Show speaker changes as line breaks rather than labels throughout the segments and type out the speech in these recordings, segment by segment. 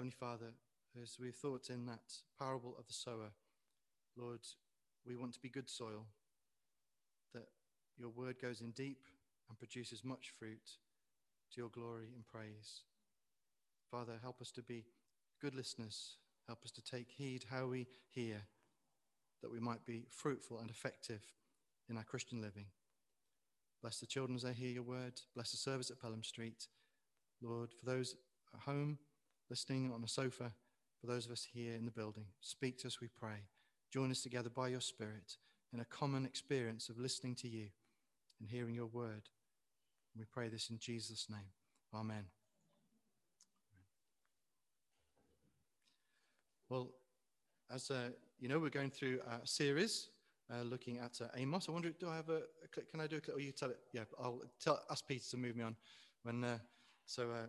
Heavenly Father, as we've thought in that parable of the sower, Lord, we want to be good soil, that your word goes in deep and produces much fruit to your glory and praise. Father, help us to be good listeners. Help us to take heed how we hear, that we might be fruitful and effective in our Christian living. Bless the children as they hear your word. Bless the service at Pelham Street. Lord, for those at home listening on a sofa, for those of us here in the building, speak to us, we pray. Join us together by your Spirit in a common experience of listening to you and hearing your word. We pray this in Jesus' name. Amen. Well, as uh, you know, we're going through a series uh, looking at uh, Amos. I wonder, do I have a, a, click? Can I do a click? Or you tell it? Yeah, I'll tell, ask Peter to move me on when. Uh, so uh,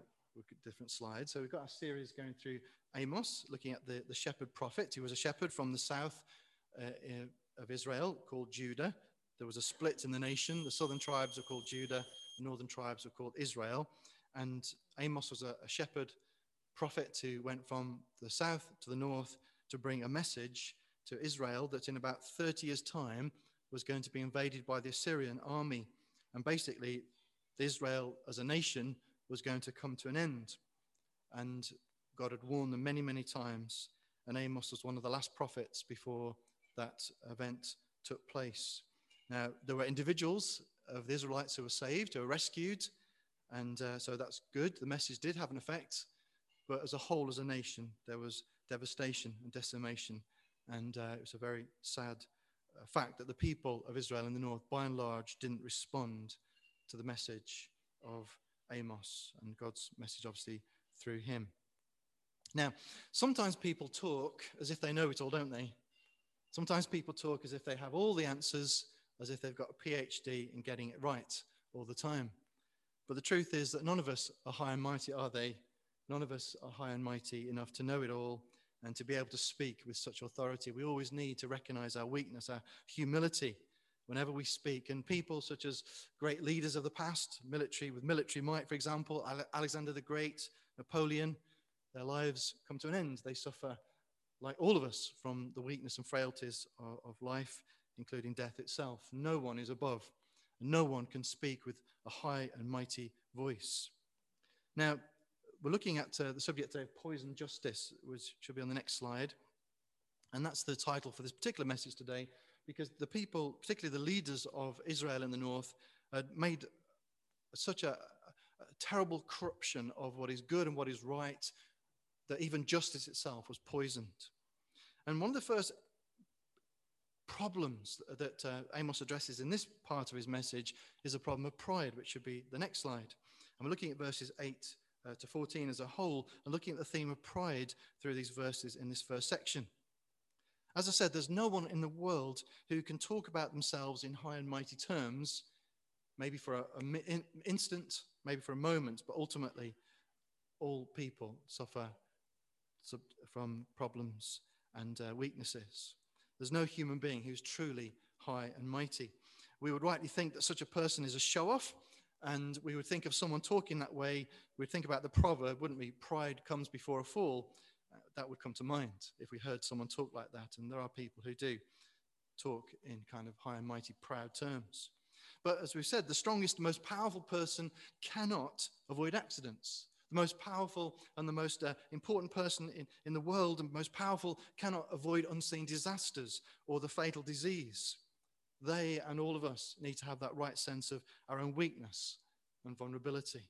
different slides. So we've got a series going through Amos, looking at the, the shepherd prophet. He was a shepherd from the south uh, of Israel called Judah. There was a split in the nation. The southern tribes are called Judah, the northern tribes are called Israel. And Amos was a, a shepherd prophet who went from the south to the north to bring a message to Israel that in about 30 years' time was going to be invaded by the Assyrian army. And basically, Israel as a nation was going to come to an end. And God had warned them many, many times. And Amos was one of the last prophets before that event took place. Now, there were individuals of the Israelites who were saved, who were rescued. And uh, so that's good. The message did have an effect. But as a whole, as a nation, there was devastation and decimation. And uh, it was a very sad uh, fact that the people of Israel in the north, by and large, didn't respond to the message of Amos and God's message, obviously, through him. Now, sometimes people talk as if they know it all, don't they? Sometimes people talk as if they have all the answers, as if they've got a PhD in getting it right all the time. But the truth is that none of us are high and mighty, are they? None of us are high and mighty enough to know it all and to be able to speak with such authority. We always need to recognize our weakness, our humility whenever we speak. And people such as great leaders of the past, military with military might, for example, Alexander the Great, Napoleon, their lives come to an end. They suffer, like all of us, from the weakness and frailties of, of life, including death itself. No one is above. No one can speak with a high and mighty voice. Now, we're looking at uh, the subject today of poison justice, which should be on the next slide. And that's the title for this particular message today, because the people, particularly the leaders of Israel in the north, had made such a, a terrible corruption of what is good and what is right that even justice itself was poisoned. And one of the first problems that uh, Amos addresses in this part of his message is a problem of pride, which should be the next slide. And we're looking at verses 8 uh, to 14 as a whole and looking at the theme of pride through these verses in this first section. As I said, there's no one in the world who can talk about themselves in high and mighty terms, maybe for an in, instant, maybe for a moment, but ultimately, all people suffer from problems and uh, weaknesses. There's no human being who's truly high and mighty. We would rightly think that such a person is a show off, and we would think of someone talking that way, we'd think about the proverb, wouldn't we? Pride comes before a fall. That would come to mind if we heard someone talk like that. And there are people who do talk in kind of high and mighty, proud terms. But as we've said, the strongest, most powerful person cannot avoid accidents. The most powerful and the most uh, important person in, in the world and most powerful cannot avoid unseen disasters or the fatal disease. They and all of us need to have that right sense of our own weakness and vulnerability.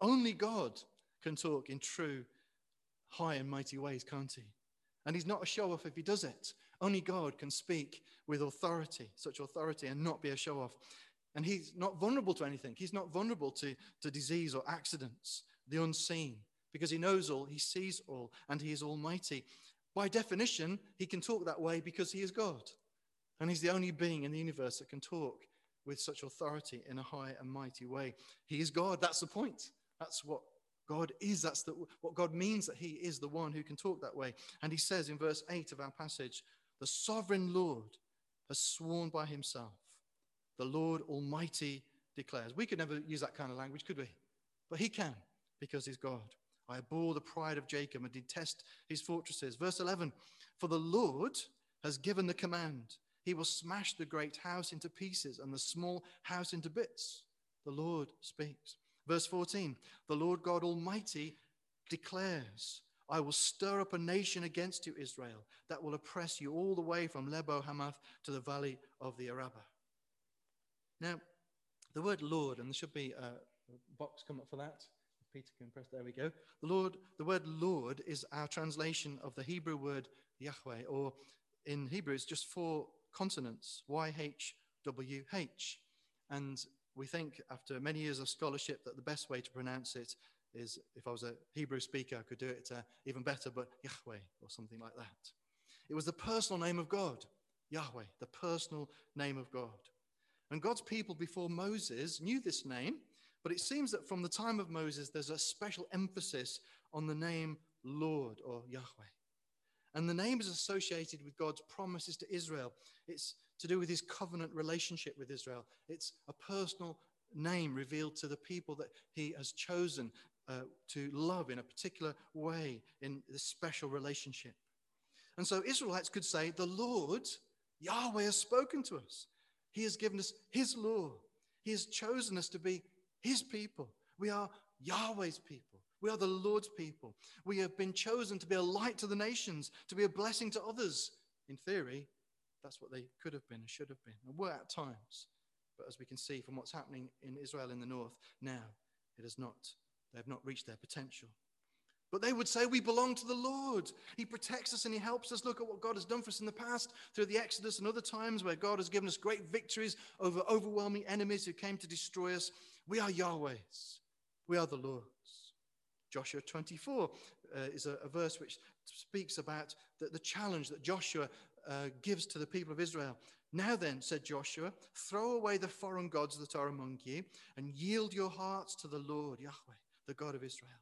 Only God can talk in true, high and mighty ways, can't he? And he's not a show off if he does it. Only God can speak with authority, such authority, and not be a show off. And he's not vulnerable to anything. He's not vulnerable to, to disease or accidents, the unseen, because he knows all, he sees all, and he is almighty. By definition, he can talk that way because he is God. And he's the only being in the universe that can talk with such authority in a high and mighty way. He is God. That's the point. That's what God is. That's the, what God means that he is the one who can talk that way. And he says in verse 8 of our passage, the sovereign Lord has sworn by himself. The Lord Almighty declares. We could never use that kind of language, could we? But he can because he's God. I abhor the pride of Jacob and detest his fortresses. Verse 11 For the Lord has given the command. He will smash the great house into pieces and the small house into bits. The Lord speaks. Verse 14 The Lord God Almighty declares, I will stir up a nation against you, Israel, that will oppress you all the way from Lebo Hamath to the valley of the Arabah. Now, the word Lord, and there should be a box come up for that. Peter can press, there we go. The Lord, the word Lord is our translation of the Hebrew word Yahweh, or in Hebrew, it's just four consonants, Y-H-W-H. And we think after many years of scholarship that the best way to pronounce it is, if I was a Hebrew speaker, I could do it uh, even better, but Yahweh or something like that. It was the personal name of God, Yahweh, the personal name of God. And God's people before Moses knew this name, but it seems that from the time of Moses, there's a special emphasis on the name Lord or Yahweh. And the name is associated with God's promises to Israel. It's to do with his covenant relationship with Israel. It's a personal name revealed to the people that he has chosen uh, to love in a particular way in this special relationship. And so Israelites could say, The Lord, Yahweh, has spoken to us. He has given us his law. He has chosen us to be his people. We are Yahweh's people. We are the Lord's people. We have been chosen to be a light to the nations, to be a blessing to others. In theory, that's what they could have been and should have been, and were at times. But as we can see from what's happening in Israel in the north, now it has not. They have not reached their potential. But they would say, We belong to the Lord. He protects us and He helps us. Look at what God has done for us in the past through the Exodus and other times where God has given us great victories over overwhelming enemies who came to destroy us. We are Yahweh's, we are the Lord's. Joshua 24 uh, is a, a, verse which speaks about the, the challenge that Joshua uh, gives to the people of Israel. Now then, said Joshua, throw away the foreign gods that are among you and yield your hearts to the Lord, Yahweh, the God of Israel.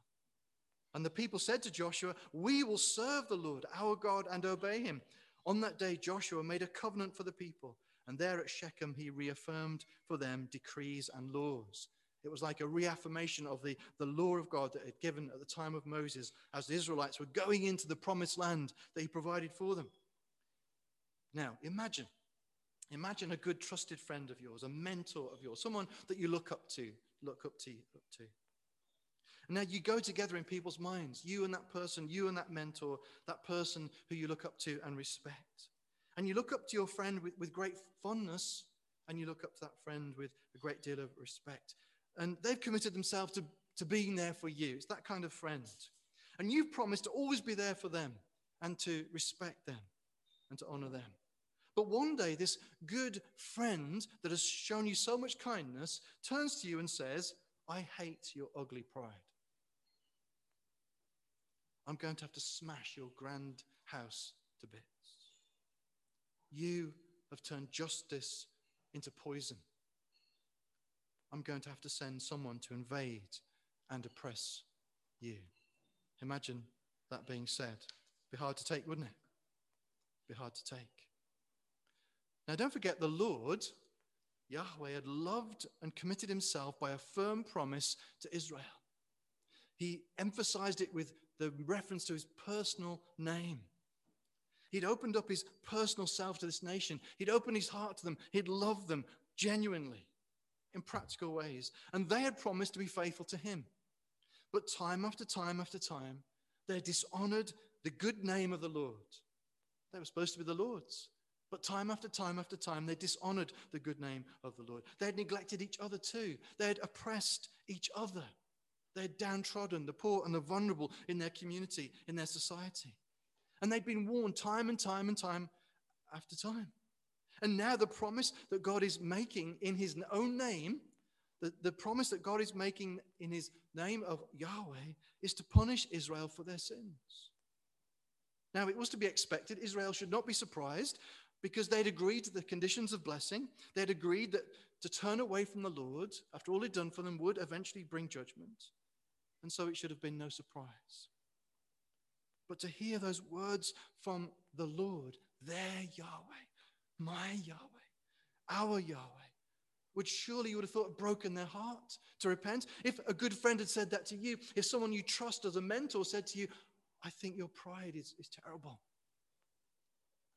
And the people said to Joshua, We will serve the Lord, our God, and obey him. On that day, Joshua made a covenant for the people, and there at Shechem, he reaffirmed for them decrees and laws. It was like a reaffirmation of the, the law of God that had given at the time of Moses as the Israelites were going into the promised land that he provided for them. Now, imagine, imagine a good trusted friend of yours, a mentor of yours, someone that you look up to, look up to, up to. And now you go together in people's minds, you and that person, you and that mentor, that person who you look up to and respect. And you look up to your friend with, with great fondness, and you look up to that friend with a great deal of respect. And they've committed themselves to, to being there for you. It's that kind of friend. And you've promised to always be there for them and to respect them and to honor them. But one day, this good friend that has shown you so much kindness turns to you and says, I hate your ugly pride. I'm going to have to smash your grand house to bits. You have turned justice into poison. I'm going to have to send someone to invade and oppress you. Imagine that being said. Be hard to take, wouldn't it? Be hard to take. Now, don't forget, the Lord, Yahweh, had loved and committed himself by a firm promise to Israel. He emphasized it with the reference to his personal name. He'd opened up his personal self to this nation. He'd opened his heart to them. He'd loved them genuinely in practical ways. And they had promised to be faithful to him. But time after time after time, they dishonored the good name of the Lord. They were supposed to be the Lord's. But time after time after time, they dishonored the good name of the Lord. They had neglected each other too. They had oppressed each other. They had downtrodden the poor and the vulnerable in their community, in their society. And they'd been warned time and time and time after time. And now the promise that God is making in his own name, the, the promise that God is making in his name of Yahweh, is to punish Israel for their sins. Now, it was to be expected. Israel should not be surprised because they'd agreed to the conditions of blessing. They'd agreed that to turn away from the Lord, after all he'd done for them, would eventually bring judgment. And so it should have been no surprise. But to hear those words from the Lord, their Yahweh, my Yahweh, our Yahweh, would surely you would have thought broken their heart to repent. If a good friend had said that to you, if someone you trust as a mentor said to you, I think your pride is, is terrible.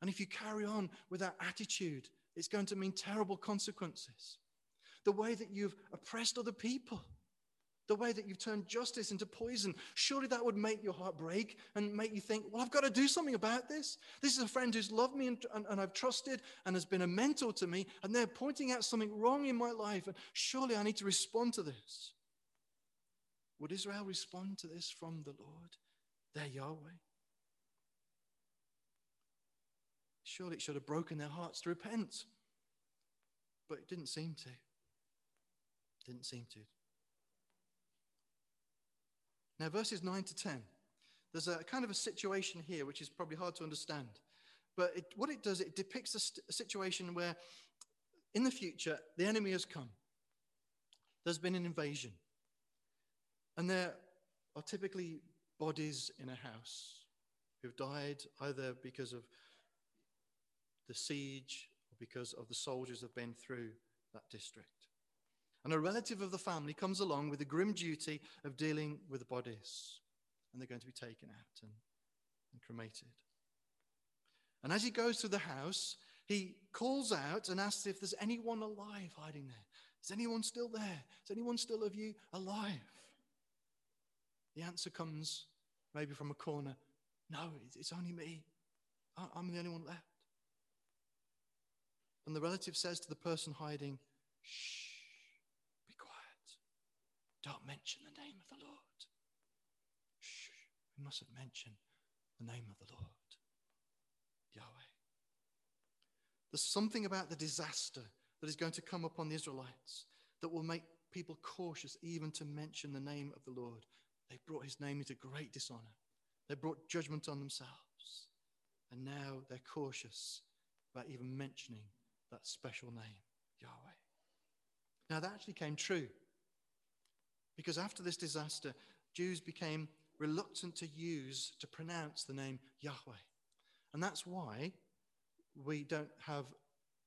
And if you carry on with that attitude, it's going to mean terrible consequences. The way that you've oppressed other people, the way that you've turned justice into poison, surely that would make your heart break and make you think, well, I've got to do something about this. This is a friend who's loved me and, and, and, I've trusted and has been a mentor to me, and they're pointing out something wrong in my life, and surely I need to respond to this. Would Israel respond to this from the Lord, their Yahweh? Surely it should have broken their hearts to repent. But it didn't seem to. Didn't seem to. Now, verses 9 to 10, there's a kind of a situation here which is probably hard to understand. But it, what it does, it depicts a, st- a situation where in the future the enemy has come. There's been an invasion. And there are typically bodies in a house who've died either because of the siege or because of the soldiers have been through that district. And a relative of the family comes along with the grim duty of dealing with the bodies. And they're going to be taken out and, and cremated. And as he goes through the house, he calls out and asks if there's anyone alive hiding there. Is anyone still there? Is anyone still of you alive? The answer comes maybe from a corner no, it's only me. I'm the only one left. And the relative says to the person hiding, Shh. Be quiet. Don't mention the name of the Lord. Shh, we mustn't mention the name of the Lord, Yahweh. There's something about the disaster that is going to come upon the Israelites that will make people cautious even to mention the name of the Lord. They brought his name into great dishonor. They brought judgment on themselves. And now they're cautious about even mentioning that special name, Yahweh. Now, that actually came true because after this disaster, Jews became reluctant to use, to pronounce the name Yahweh. And that's why we don't have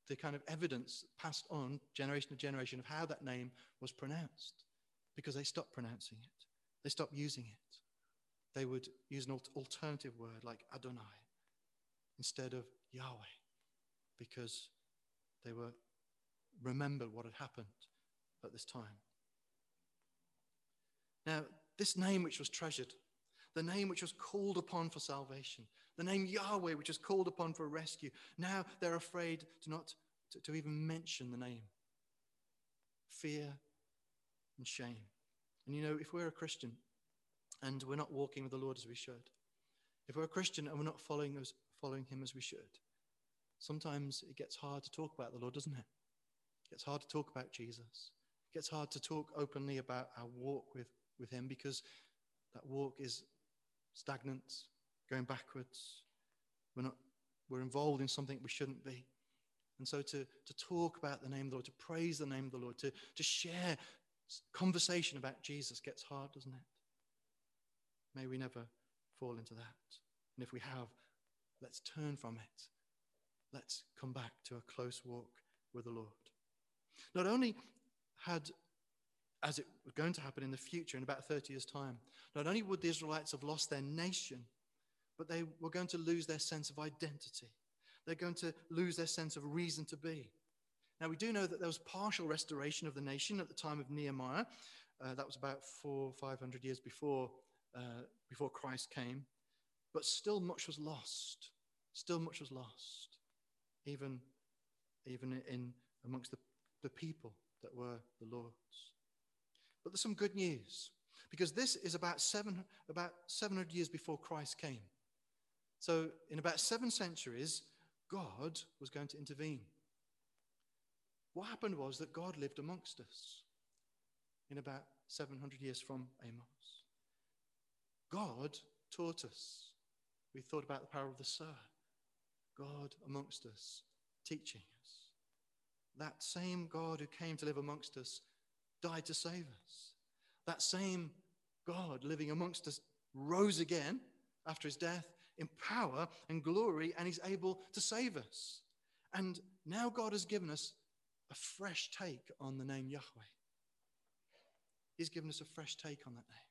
the kind of evidence passed on generation to generation of how that name was pronounced, because they stopped pronouncing it. They stopped using it. They would use an alternative word like Adonai instead of Yahweh, because they were remembered what had happened at this time. Now, this name which was treasured, the name which was called upon for salvation, the name Yahweh which was called upon for rescue, now they're afraid to not to, to even mention the name. Fear and shame. And you know, if we're a Christian and we're not walking with the Lord as we should, if we're a Christian and we're not following, us, following him as we should, sometimes it gets hard to talk about the Lord, doesn't it? It gets hard to talk about Jesus. It gets hard to talk openly about our walk with with Him because that walk is stagnant, going backwards. We're, not, we're involved in something we shouldn't be. And so to, to talk about the name of the Lord, to praise the name of the Lord, to, to share conversation about Jesus gets hard, doesn't it? May we never fall into that. And if we have, let's turn from it. Let's come back to a close walk with the Lord. Not only had as it was going to happen in the future in about 30 years' time. Not only would the Israelites have lost their nation, but they were going to lose their sense of identity. They're going to lose their sense of reason to be. Now, we do know that there was partial restoration of the nation at the time of Nehemiah. Uh, that was about four, 500 years before, uh, before Christ came. But still, much was lost. Still, much was lost, even, even in amongst the, the people that were the Lord's. But there's some good news because this is about, seven, about 700 years before Christ came. So, in about seven centuries, God was going to intervene. What happened was that God lived amongst us in about 700 years from Amos. God taught us. We thought about the parable of the sower. God amongst us, teaching us. That same God who came to live amongst us died to save us. That same God living amongst us rose again after his death in power and glory, and he's able to save us. And now God has given us a fresh take on the name Yahweh. He's given us a fresh take on that name.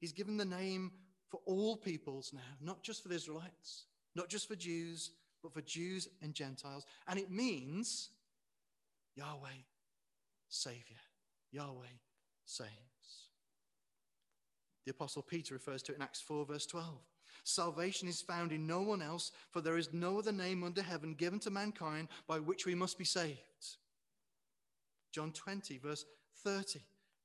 He's given the name for all peoples now, not just for the Israelites, not just for Jews, but for Jews and Gentiles. And it means Yahweh, Savior. Yahweh saves. The Apostle Peter refers to it in Acts 4, verse 12. Salvation is found in no one else, for there is no other name under heaven given to mankind by which we must be saved. John 20, verse 30.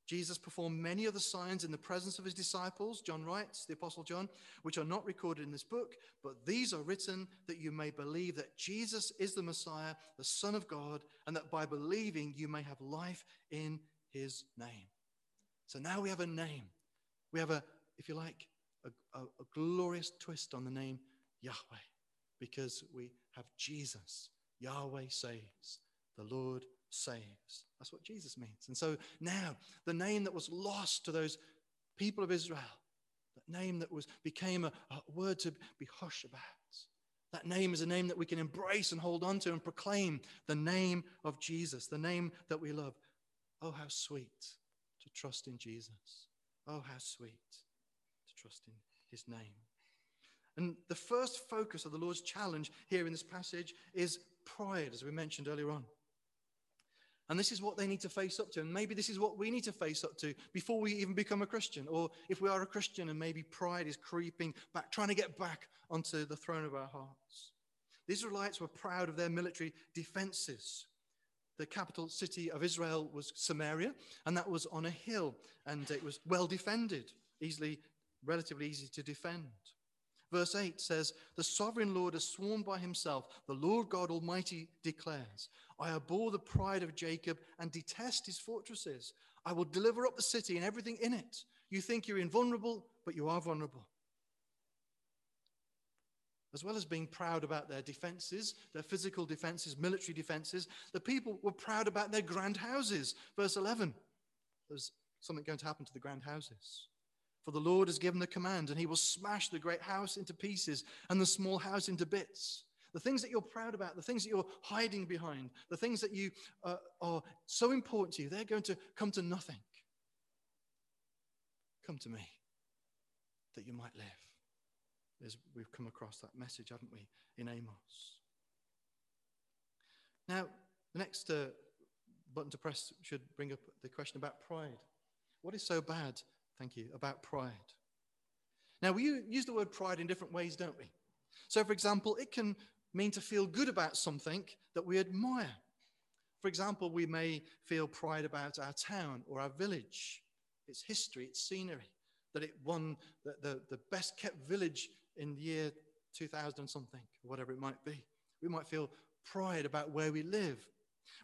Jesus performed many other signs in the presence of his disciples, John writes, the Apostle John, which are not recorded in this book, but these are written that you may believe that Jesus is the Messiah, the Son of God, and that by believing you may have life in his name. So now we have a name. We have a, if you like, a, a, a glorious twist on the name Yahweh because we have Jesus. Yahweh saves, the Lord saves. That's what Jesus means. And so now, the name that was lost to those people of Israel, that name that was became a, a word to be hushed about. That name is a name that we can embrace and hold on to and proclaim the name of Jesus, the name that we love. Oh, how sweet to trust in Jesus. Oh, how sweet to trust in his name. And the first focus of the Lord's challenge here in this passage is pride, as we mentioned earlier on. And this is what they need to face up to. And maybe this is what we need to face up to before we even become a Christian. Or if we are a Christian and maybe pride is creeping back, trying to get back onto the throne of our hearts. The Israelites were proud of their military defenses. The capital city of Israel was Samaria, and that was on a hill, and it was well defended, easily, relatively easy to defend. Verse 8 says, The sovereign Lord has sworn by himself, the Lord God Almighty declares, I abhor the pride of Jacob and detest his fortresses. I will deliver up the city and everything in it. You think you're invulnerable, but you are vulnerable. As well as being proud about their defenses, their physical defenses, military defenses, the people were proud about their grand houses. Verse 11 there's something going to happen to the grand houses. For the Lord has given the command, and he will smash the great house into pieces and the small house into bits. The things that you're proud about, the things that you're hiding behind, the things that you uh, are so important to you, they're going to come to nothing. Come to me that you might live. As we've come across that message, haven't we, in Amos? Now, the next uh, button to press should bring up the question about pride. What is so bad thank you, about pride. Now, we use the word pride in different ways, don't we? So, for example, it can mean to feel good about something that we admire. For example, we may feel pride about our town or our village, its history, its scenery, that it won the, the, the best kept village in the year 2000 something, whatever it might be. We might feel pride about where we live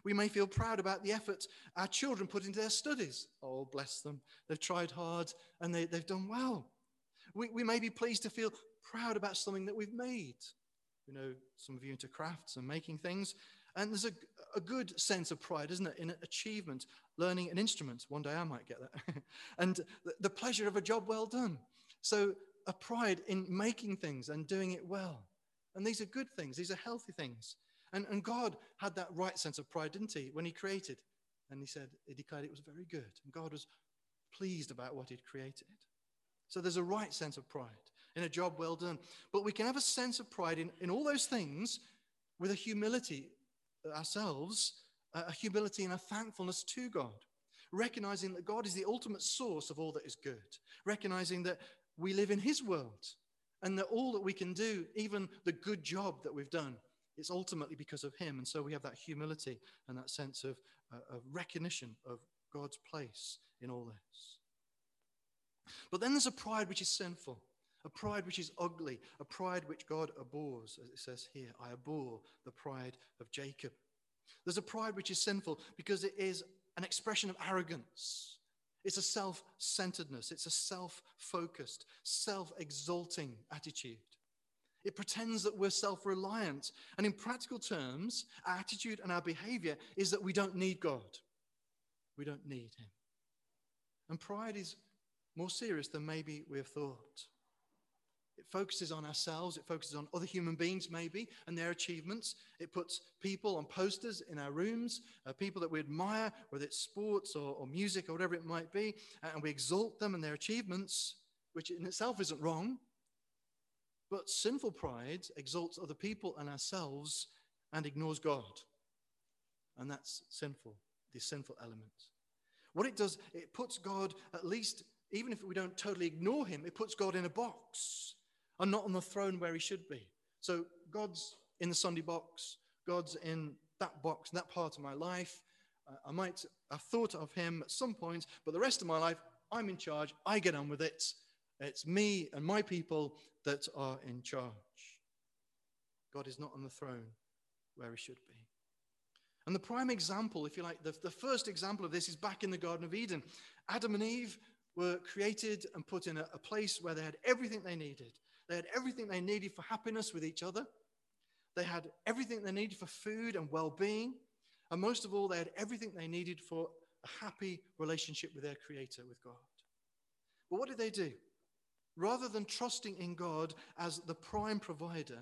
we may feel proud about the effort our children put into their studies. Oh, bless them. They've tried hard and they, have done well. We, we may be pleased to feel proud about something that we've made. You know, some of you into crafts and making things. And there's a, a good sense of pride, isn't it, in achievement, learning an instrument. One day I might get that. and the, the pleasure of a job well done. So, a pride in making things and doing it well. And these are good things, these are healthy things. And, and God had that right sense of pride, didn't he, when he created? And he said, he declared it was very good. And God was pleased about what he'd created. So there's a right sense of pride in a job well done. But we can have a sense of pride in, in all those things with a humility uh, ourselves, a humility and a thankfulness to God, recognizing that God is the ultimate source of all that is good, recognizing that we live in his world and that all that we can do, even the good job that we've done, it's ultimately because of him. And so we have that humility and that sense of, uh, of recognition of God's place in all this. But then there's a pride which is sinful, a pride which is ugly, a pride which God abhors, as it says here I abhor the pride of Jacob. There's a pride which is sinful because it is an expression of arrogance. It's a self centeredness. It's a self focused, self exalting attitude. It pretends that we're self reliant. And in practical terms, our attitude and our behavior is that we don't need God. We don't need Him. And pride is more serious than maybe we have thought. It focuses on ourselves. It focuses on other human beings, maybe, and their achievements. It puts people on posters in our rooms, uh, people that we admire, whether it's sports or, or music or whatever it might be, and we exalt them and their achievements, which in itself isn't wrong. But sinful pride exalts other people and ourselves and ignores God. And that's sinful, the sinful element. What it does, it puts God, at least, even if we don't totally ignore him, it puts God in a box and not on the throne where he should be. So God's in the Sunday box, God's in that box, that part of my life. Uh, I might have thought of him at some point, but the rest of my life, I'm in charge. I get on with it. It's me and my people that are in charge. God is not on the throne where he should be. And the prime example, if you like, the, the first example of this is back in the Garden of Eden. Adam and Eve were created and put in a, a place where they had everything they needed. They had everything they needed for happiness with each other. They had everything they needed for food and well being. And most of all, they had everything they needed for a happy relationship with their Creator, with God. But what did they do? Rather than trusting in God as the prime provider,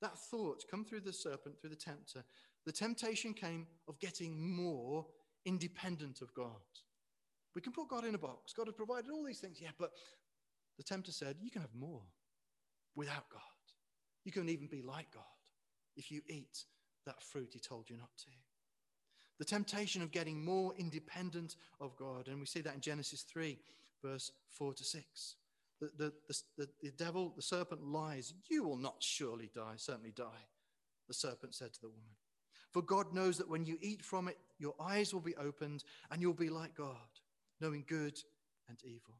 that thought come through the serpent, through the tempter. The temptation came of getting more independent of God. We can put God in a box. God has provided all these things. Yeah, but the tempter said, You can have more without God. You can even be like God if you eat that fruit he told you not to. The temptation of getting more independent of God. And we see that in Genesis 3, verse 4 to 6. The, the, the, the, devil, the serpent lies. You will not surely die, certainly die, the serpent said to the woman. For God knows that when you eat from it, your eyes will be opened and you'll be like God, knowing good and evil.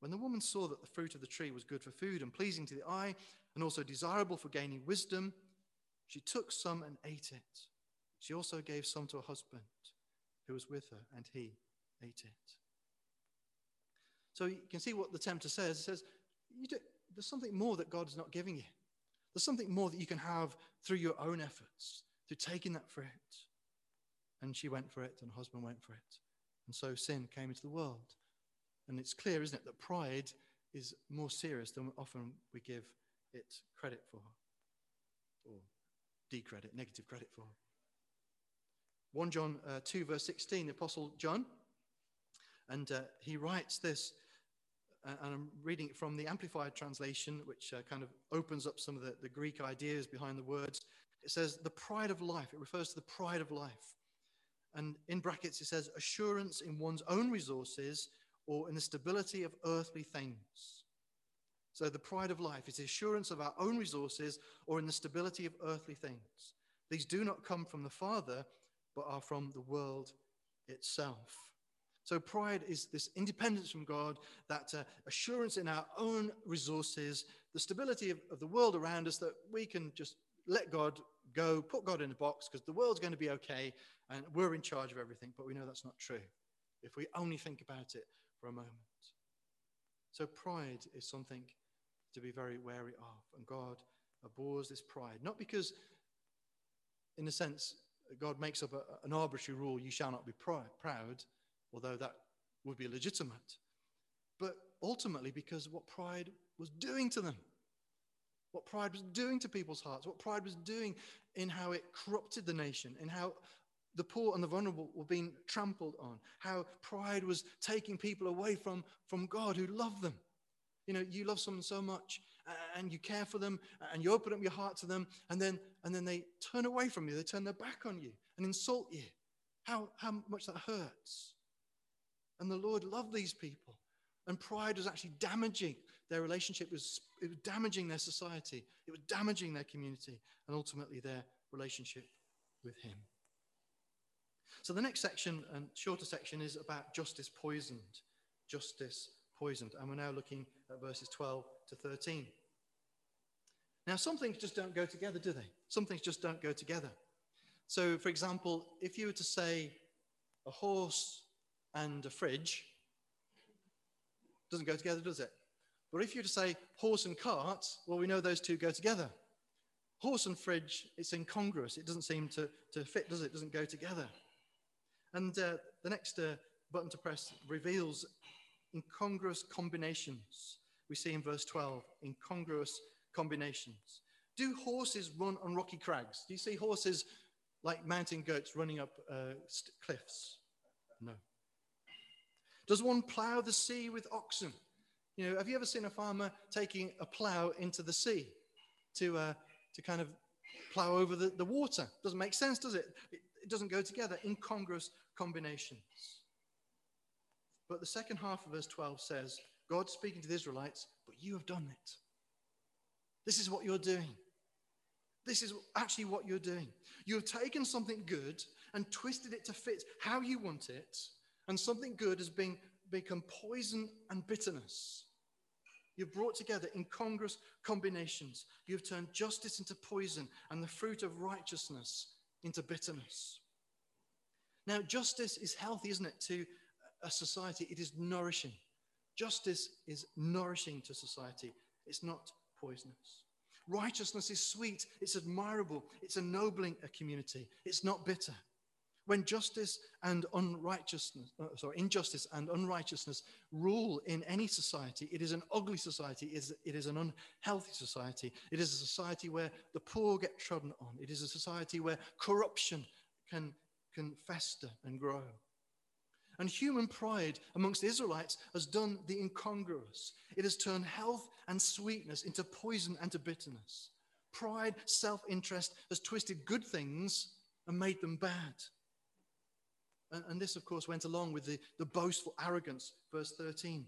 When the woman saw that the fruit of the tree was good for food and pleasing to the eye and also desirable for gaining wisdom, she took some and ate it. She also gave some to her husband who was with her, and he ate it. So you can see what the tempter says. He says, do, There's something more that God is not giving you. There's something more that you can have through your own efforts, through taking that fruit. And she went for it, and her husband went for it. And so sin came into the world. And it's clear, isn't it, that pride is more serious than often we give it credit for, or decredit, negative credit for. 1 John uh, 2, verse 16, the Apostle John, and uh, he writes this and I'm reading it from the Amplified translation, which uh, kind of opens up some of the, the Greek ideas behind the words. It says, the pride of life. It refers to the pride of life. And in brackets, it says, assurance in one's own resources or in the stability of earthly things. So the pride of life is the assurance of our own resources or in the stability of earthly things. These do not come from the Father, but are from the world itself. So, pride is this independence from God, that uh, assurance in our own resources, the stability of, of the world around us that we can just let God go, put God in a box because the world's going to be okay and we're in charge of everything. But we know that's not true if we only think about it for a moment. So, pride is something to be very wary of. And God abhors this pride, not because, in a sense, God makes up a, an arbitrary rule you shall not be proud although that would be legitimate, but ultimately because what pride was doing to them. What pride was doing to people's hearts, what pride was doing in how it corrupted the nation, in how the poor and the vulnerable were being trampled on, how pride was taking people away from, from God who loved them. You know, you love someone so much and you care for them and you open up your heart to them, and then, and then they turn away from you, they turn their back on you and insult you. How, how much that hurts. And the Lord loved these people. And pride was actually damaging their relationship, it was, it was damaging their society, it was damaging their community, and ultimately their relationship with Him. So the next section, and shorter section, is about justice poisoned. Justice poisoned. And we're now looking at verses 12 to 13. Now, some things just don't go together, do they? Some things just don't go together. So, for example, if you were to say a horse and a fridge doesn't go together, does it? But if you were to say horse and cart, well, we know those two go together. Horse and fridge, it's incongruous. It doesn't seem to, to fit, does it? It doesn't go together. And uh, the next uh, button to press reveals incongruous combinations. we see in verse 12 incongruous combinations. Do horses run on rocky crags? Do you see horses like mountain goats running up uh, cliffs? No. Does one plow the sea with oxen? You know, have you ever seen a farmer taking a plow into the sea to, uh, to kind of plow over the, the water? Doesn't make sense, does it? it? It doesn't go together. Incongruous combinations. But the second half of verse 12 says, God speaking to the Israelites, but you have done it. This is what you're doing. This is actually what you're doing. You have taken something good and twisted it to fit how you want it, and something good has been, become poison and bitterness. You've brought together incongruous combinations. You've turned justice into poison and the fruit of righteousness into bitterness. Now, justice is healthy, isn't it, to a society? It is nourishing. Justice is nourishing to society, it's not poisonous. Righteousness is sweet, it's admirable, it's ennobling a community, it's not bitter. When justice and unrighteousness, uh, sorry, injustice and unrighteousness rule in any society, it is an ugly society, it is, it is an unhealthy society. It is a society where the poor get trodden on. It is a society where corruption can, can fester and grow. And human pride amongst the Israelites has done the incongruous. It has turned health and sweetness into poison and to bitterness. Pride, self interest has twisted good things and made them bad. And, and, this, of course, went along with the, the boastful arrogance, verse 13.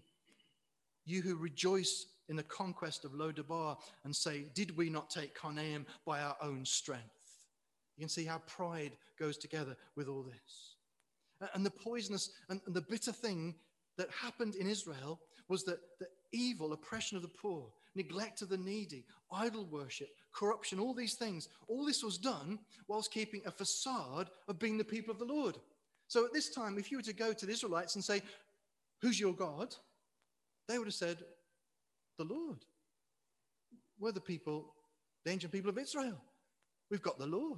You who rejoice in the conquest of Lo Debar and say, Did we not take Karnaim by our own strength? You can see how pride goes together with all this. And the poisonous and the bitter thing that happened in Israel was that the evil oppression of the poor, neglect of the needy, idol worship, corruption, all these things, all this was done whilst keeping a facade of being the people of the Lord. So at this time, if you were to go to the Israelites and say, Who's your God? they would have said, The Lord. We're the people, the ancient people of Israel. We've got the law.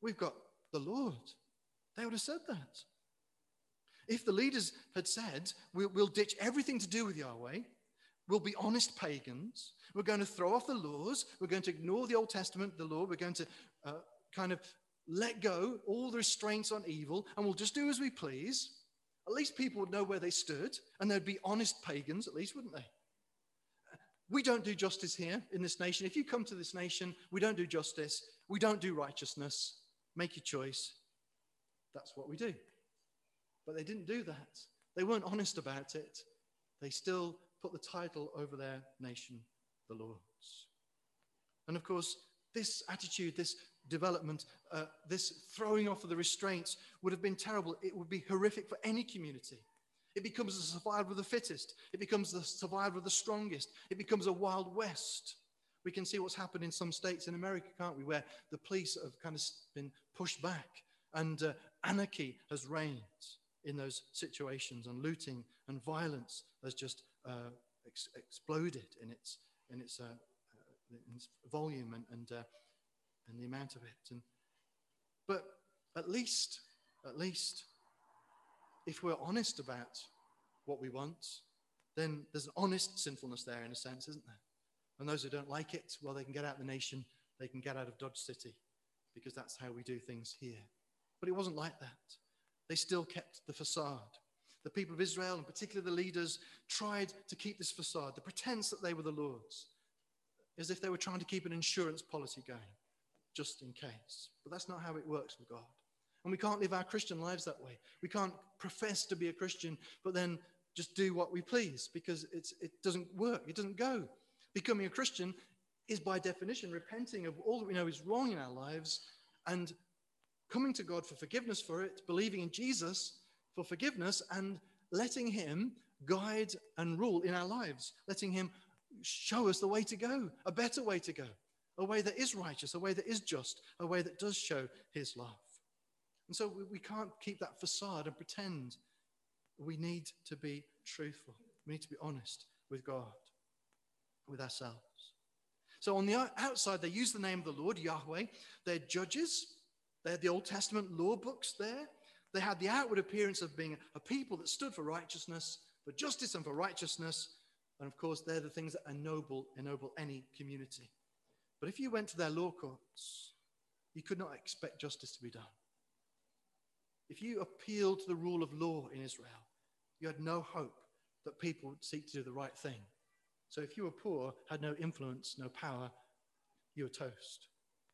We've got the Lord. They would have said that. If the leaders had said, we'll, we'll ditch everything to do with Yahweh, we'll be honest pagans, we're going to throw off the laws, we're going to ignore the Old Testament, the law, we're going to uh, kind of let go all the restraints on evil, and we'll just do as we please, at least people would know where they stood, and they'd be honest pagans, at least, wouldn't they? We don't do justice here in this nation. If you come to this nation, we don't do justice, we don't do righteousness. Make your choice. That's what we do. But they didn't do that. They weren't honest about it. They still put the title over their nation, the Lord's. And of course, this attitude, this development, uh, this throwing off of the restraints would have been terrible. It would be horrific for any community. It becomes the survival of the fittest. It becomes the survival of the strongest. It becomes a wild west. We can see what's happened in some states in America, can't we, where the police have kind of been pushed back and uh, anarchy has reigned in those situations, and looting and violence has just uh, ex- exploded in its in its, uh, uh in its volume and and, uh, and the amount of it. And but at least at least if we're honest about what we want, then there's an honest sinfulness there in a sense, isn't there? And those who don't like it, well, they can get out of the nation, they can get out of Dodge City, because that's how we do things here. But it wasn't like that. They still kept the facade. The people of Israel, and particularly the leaders, tried to keep this facade, the pretense that they were the Lord's, as if they were trying to keep an insurance policy going, just in case. But that's not how it works with God. And we can't live our Christian lives that way. We can't profess to be a Christian, but then just do what we please because it's it doesn't work. It doesn't go. Becoming a Christian is, by definition, repenting of all that we know is wrong in our lives and coming to God for forgiveness for it, believing in Jesus for forgiveness, and letting Him guide and rule in our lives, letting Him show us the way to go, a better way to go, a way that is righteous, a way that is just, a way that does show His love. And so we, can't keep that facade and pretend. We need to be truthful. We need to be honest with God, with ourselves. So on the outside, they use the name of the Lord, Yahweh. They're judges. They had the Old Testament law books there. They had the outward appearance of being a people that stood for righteousness, for justice and for righteousness, And of course, they're the things that ennoble, ennoble any community. But if you went to their law courts, you could not expect justice to be done. If you appealed to the rule of law in Israel, you had no hope that people would seek to do the right thing. So if you were poor, had no influence, no power, you were toast.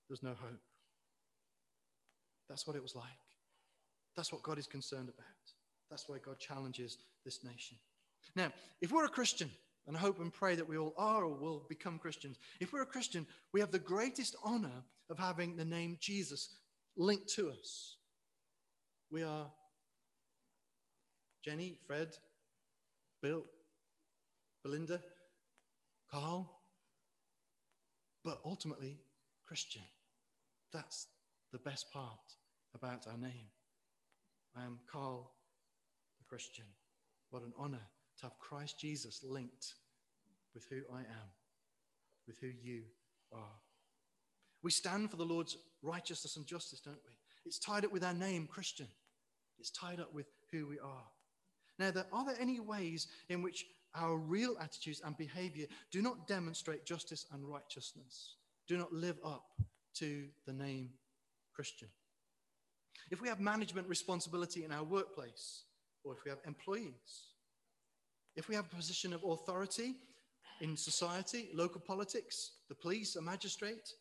There's no hope. That's what it was like. That's what God is concerned about. That's why God challenges this nation. Now, if we're a Christian, and hope and pray that we all are or will become Christians, if we're a Christian, we have the greatest honor of having the name Jesus linked to us. We are Jenny, Fred, Bill, Belinda, Carl, but ultimately Christian. That's the best part about our name. I am Carl the Christian. What an honor to have Christ Jesus linked with who I am, with who you are. We stand for the Lord's righteousness and justice, don't we? It's tied up with our name, Christian. It's tied up with who we are. Now, are there any ways in which our real attitudes and behavior do not demonstrate justice and righteousness, do not live up to the name Christian? If we have management responsibility in our workplace, or if we have employees, if we have a position of authority in society, local politics, the police, a magistrate,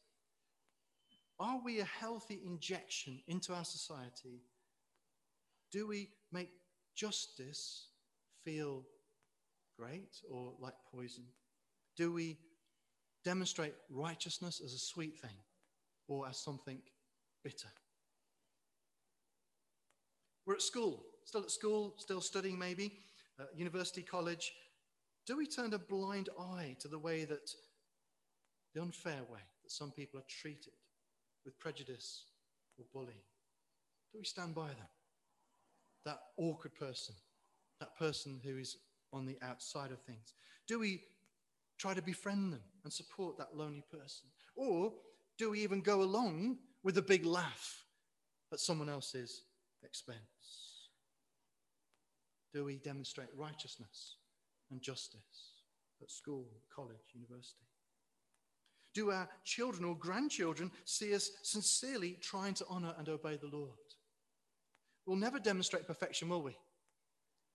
are we a healthy injection into our society? Do we make justice feel great or like poison? Do we demonstrate righteousness as a sweet thing or as something bitter? We're at school, still at school, still studying maybe, uh, university, college. Do we turn a blind eye to the way that, the unfair way that some people are treated with prejudice or bullying? Do we stand by them? That awkward person, that person who is on the outside of things? Do we try to befriend them and support that lonely person? Or do we even go along with a big laugh at someone else's expense? Do we demonstrate righteousness and justice at school, college, university? Do our children or grandchildren see us sincerely trying to honor and obey the Lord? We'll never demonstrate perfection, will we?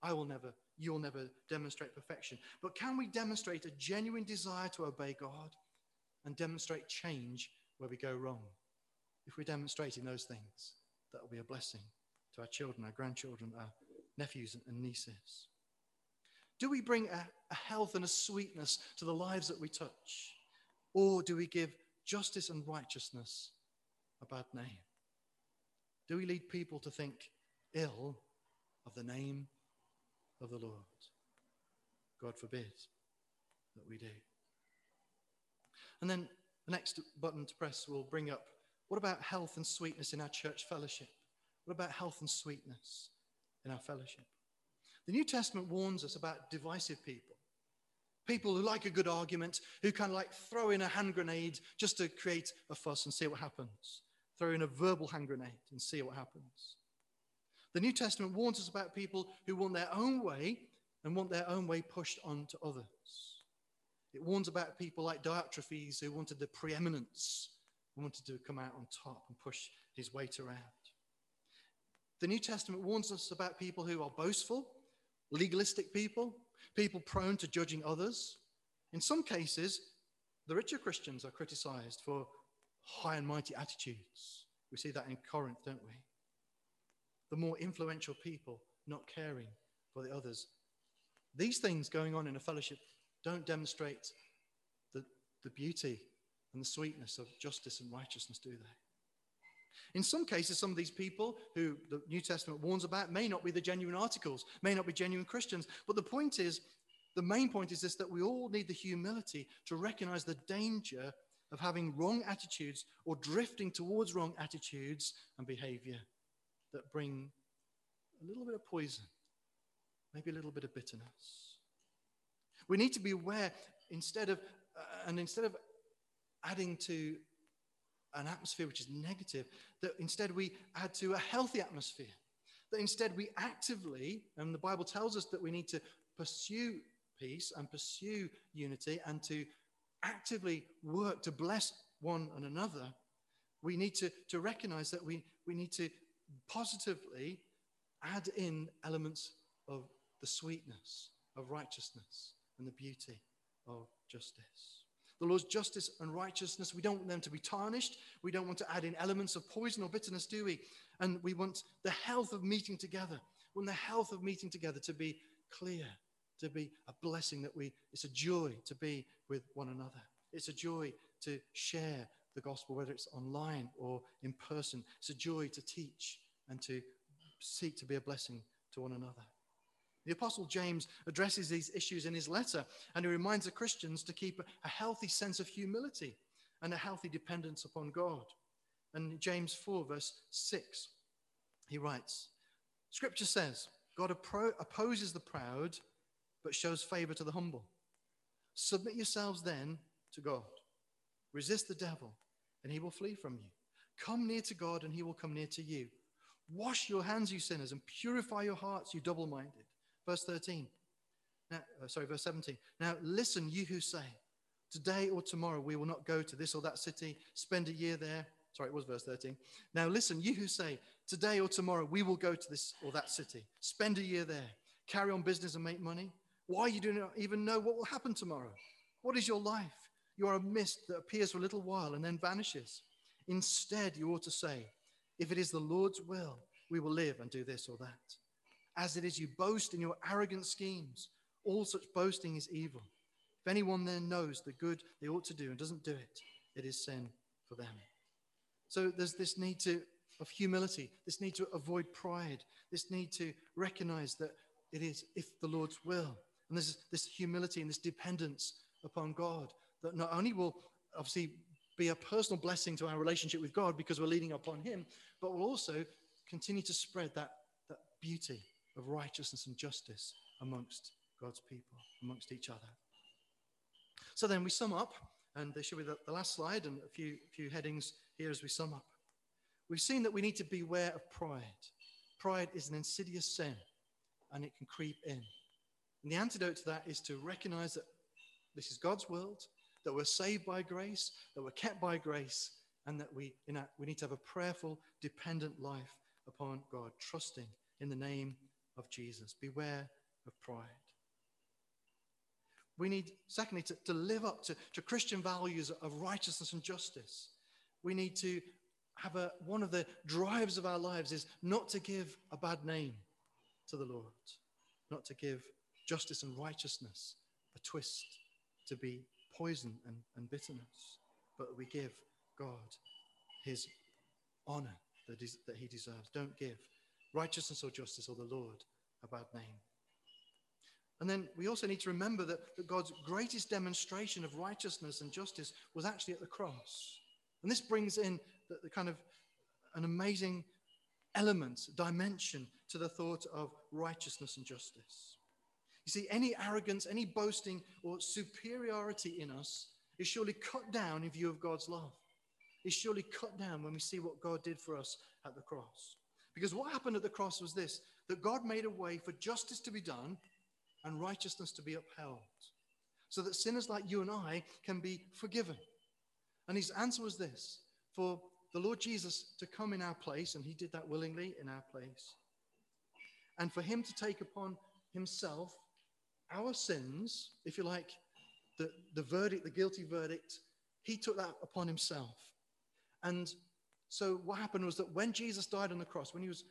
I will never, you'll never demonstrate perfection. But can we demonstrate a genuine desire to obey God and demonstrate change where we go wrong? If we're demonstrating those things, that will be a blessing to our children, our grandchildren, our nephews and nieces? Do we bring a, a, health and a sweetness to the lives that we touch? Or do we give justice and righteousness a bad name? Do we lead people to think ill of the name of the Lord? God forbid that we do. And then the next button to press will bring up what about health and sweetness in our church fellowship? What about health and sweetness in our fellowship? The New Testament warns us about divisive people. People who like a good argument, who kind of like throw in a hand grenade just to create a fuss and see what happens. Throw in a verbal hand grenade and see what happens. The New Testament warns us about people who want their own way and want their own way pushed on to others. It warns about people like Diotrephes who wanted the preeminence, wanted to come out on top and push his weight around. The New Testament warns us about people who are boastful, legalistic people, people prone to judging others. In some cases, the richer Christians are criticized for high and mighty attitudes. We see that in Corinth, don't we? The more influential people not caring for the others. These things going on in a fellowship don't demonstrate the, the beauty and the sweetness of justice and righteousness, do they? In some cases, some of these people who the New Testament warns about may not be the genuine articles, may not be genuine Christians. But the point is, the main point is this that we all need the humility to recognize the danger of having wrong attitudes or drifting towards wrong attitudes and behavior that bring a little bit of poison, maybe a little bit of bitterness. We need to be aware instead of, uh, and instead of adding to an atmosphere which is negative, that instead we add to a healthy atmosphere. That instead we actively, and the Bible tells us that we need to pursue peace and pursue unity and to actively work to bless one and another, we need to, to recognize that we, we need to positively add in elements of the sweetness of righteousness and the beauty of justice. The Lord's justice and righteousness, we don't want them to be tarnished. We don't want to add in elements of poison or bitterness, do we? And we want the health of meeting together. We want the health of meeting together to be clear, to be a blessing that we, it's a joy to be with one another. It's a joy to share the gospel, whether it's online or in person. It's a joy to teach and to seek to be a blessing to one another. The Apostle James addresses these issues in his letter, and he reminds the Christians to keep a healthy sense of humility and a healthy dependence upon God. And James 4, verse 6, he writes Scripture says, God opposes the proud, but shows favor to the humble. Submit yourselves then to God. Resist the devil, and he will flee from you. Come near to God, and he will come near to you. Wash your hands, you sinners, and purify your hearts, you double minded. Verse 13. Now, uh, sorry, verse 17. Now, listen, you who say, Today or tomorrow we will not go to this or that city, spend a year there. Sorry, it was verse 13. Now, listen, you who say, Today or tomorrow we will go to this or that city, spend a year there, carry on business and make money. Why you do not even know what will happen tomorrow? What is your life? You are a mist that appears for a little while and then vanishes. Instead, you ought to say, If it is the Lord's will, we will live and do this or that as it is you boast in your arrogant schemes. All such boasting is evil. If anyone then knows the good they ought to do and doesn't do it, it is sin for them. So there's this need to, of humility, this need to avoid pride, this need to recognize that it is if the Lord's will. And there's this humility and this dependence upon God that not only will obviously be a personal blessing to our relationship with God because we're leaning upon Him, but will also continue to spread that, that beauty of righteousness and justice amongst God's people, amongst each other. So then we sum up, and there should be the, the last slide and a few, few headings here as we sum up. We've seen that we need to beware of pride. Pride is an insidious sin and it can creep in. And the antidote to that is to recognize that this is God's world, that we're saved by grace, that we're kept by grace, and that we, our, we need to have a prayerful, dependent life upon God, trusting in the name of Jesus. Beware of pride. We need, secondly, to, to live up to, to Christian values of righteousness and justice. We need to have a, one of the drives of our lives is not to give a bad name to the Lord, not to give justice and righteousness a twist to be poison and, and bitterness, but we give God his honor that, is, that he deserves. Don't give righteousness or justice or the Lord a bad name. And then we also need to remember that, that God's greatest demonstration of righteousness and justice was actually at the cross. And this brings in the, the kind of an amazing element, dimension to the thought of righteousness and justice. You see, any arrogance, any boasting or superiority in us is surely cut down in view of God's love. Is surely cut down when we see what God did for us at the cross. Because what happened at the cross was this that God made a way for justice to be done and righteousness to be upheld, so that sinners like you and I can be forgiven. And his answer was this for the Lord Jesus to come in our place, and he did that willingly in our place, and for him to take upon himself our sins, if you like, the, the verdict, the guilty verdict, he took that upon himself. And so what happened was that when Jesus died on the cross, when he was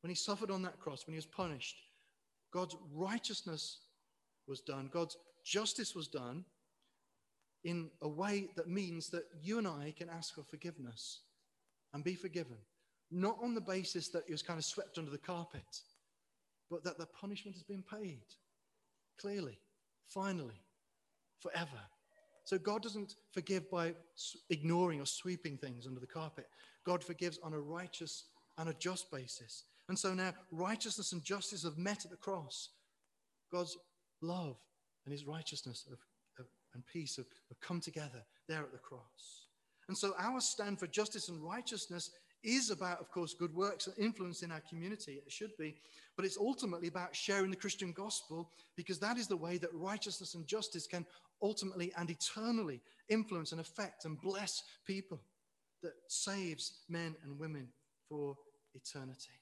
when he suffered on that cross, when he was punished, God's righteousness was done, God's justice was done in a way that means that you and I can ask for forgiveness and be forgiven, not on the basis that it was kind of swept under the carpet, but that the punishment has been paid clearly, finally, forever. So God doesn't forgive by ignoring or sweeping things under the carpet. God forgives on a righteous and a just basis. And so now righteousness and justice have met at the cross. God's love and his righteousness have, have, and peace have, have come together there at the cross. And so our stand for justice and righteousness is about, of course, good works and influence in our community. It should be. But it's ultimately about sharing the Christian gospel because that is the way that righteousness and justice can ultimately and eternally influence and affect and bless people that saves men and women for eternity.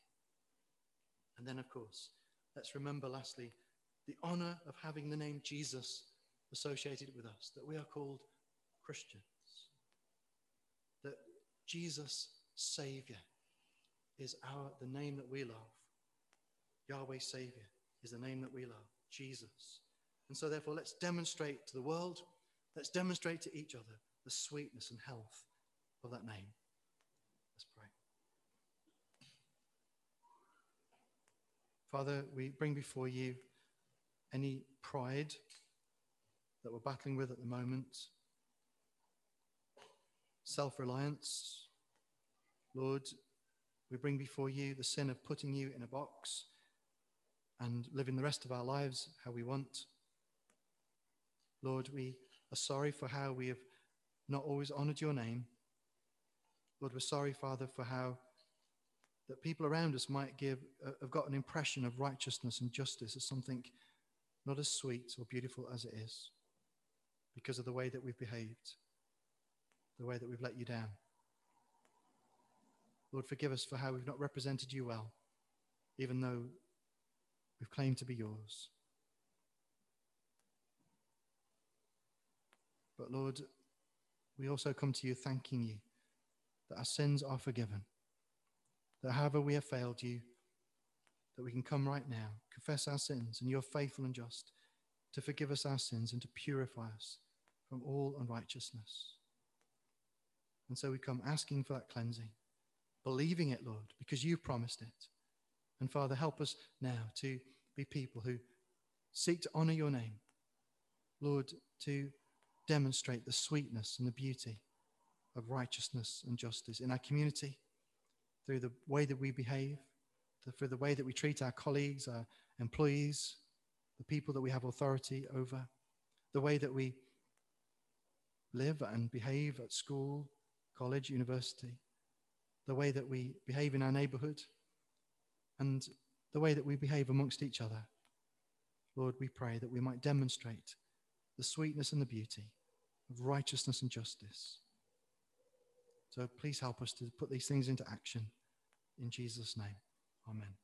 And then, of course, let's remember lastly the honor of having the name Jesus associated with us, that we are called Christians, that Jesus, Savior, is our, the name that we love. Yahweh Savior is the name that we love, Jesus. And so, therefore, let's demonstrate to the world, let's demonstrate to each other the sweetness and health that name. Let's pray. Father, we bring before you any pride that we're battling with at the moment, self reliance. Lord, we bring before you the sin of putting you in a box and living the rest of our lives how we want. Lord, we are sorry for how we have not always honored your name. Lord, we're sorry, Father, for how that people around us might give, uh, have got an impression of righteousness and justice as something not as sweet or beautiful as it is because of the way that we've behaved, the way that we've let you down. Lord, forgive us for how we've not represented you well, even though we've claimed to be yours. But Lord, we also come to you thanking you that our sins are forgiven, that however we have failed you, that we can come right now, confess our sins, and you're faithful and just to forgive us our sins and to purify us from all unrighteousness. And so we come asking for that cleansing, believing it, Lord, because you promised it. And Father, help us now to be people who seek to honor your name, Lord, to demonstrate the sweetness and the beauty of righteousness and justice in our community through the way that we behave, through the way that we treat our colleagues, our employees, the people that we have authority over, the way that we live and behave at school, college, university, the way that we behave in our neighborhood, and the way that we behave amongst each other. Lord, we pray that we might demonstrate the sweetness and the beauty of righteousness and justice. So please help us to put these things into action. In Jesus' name, amen.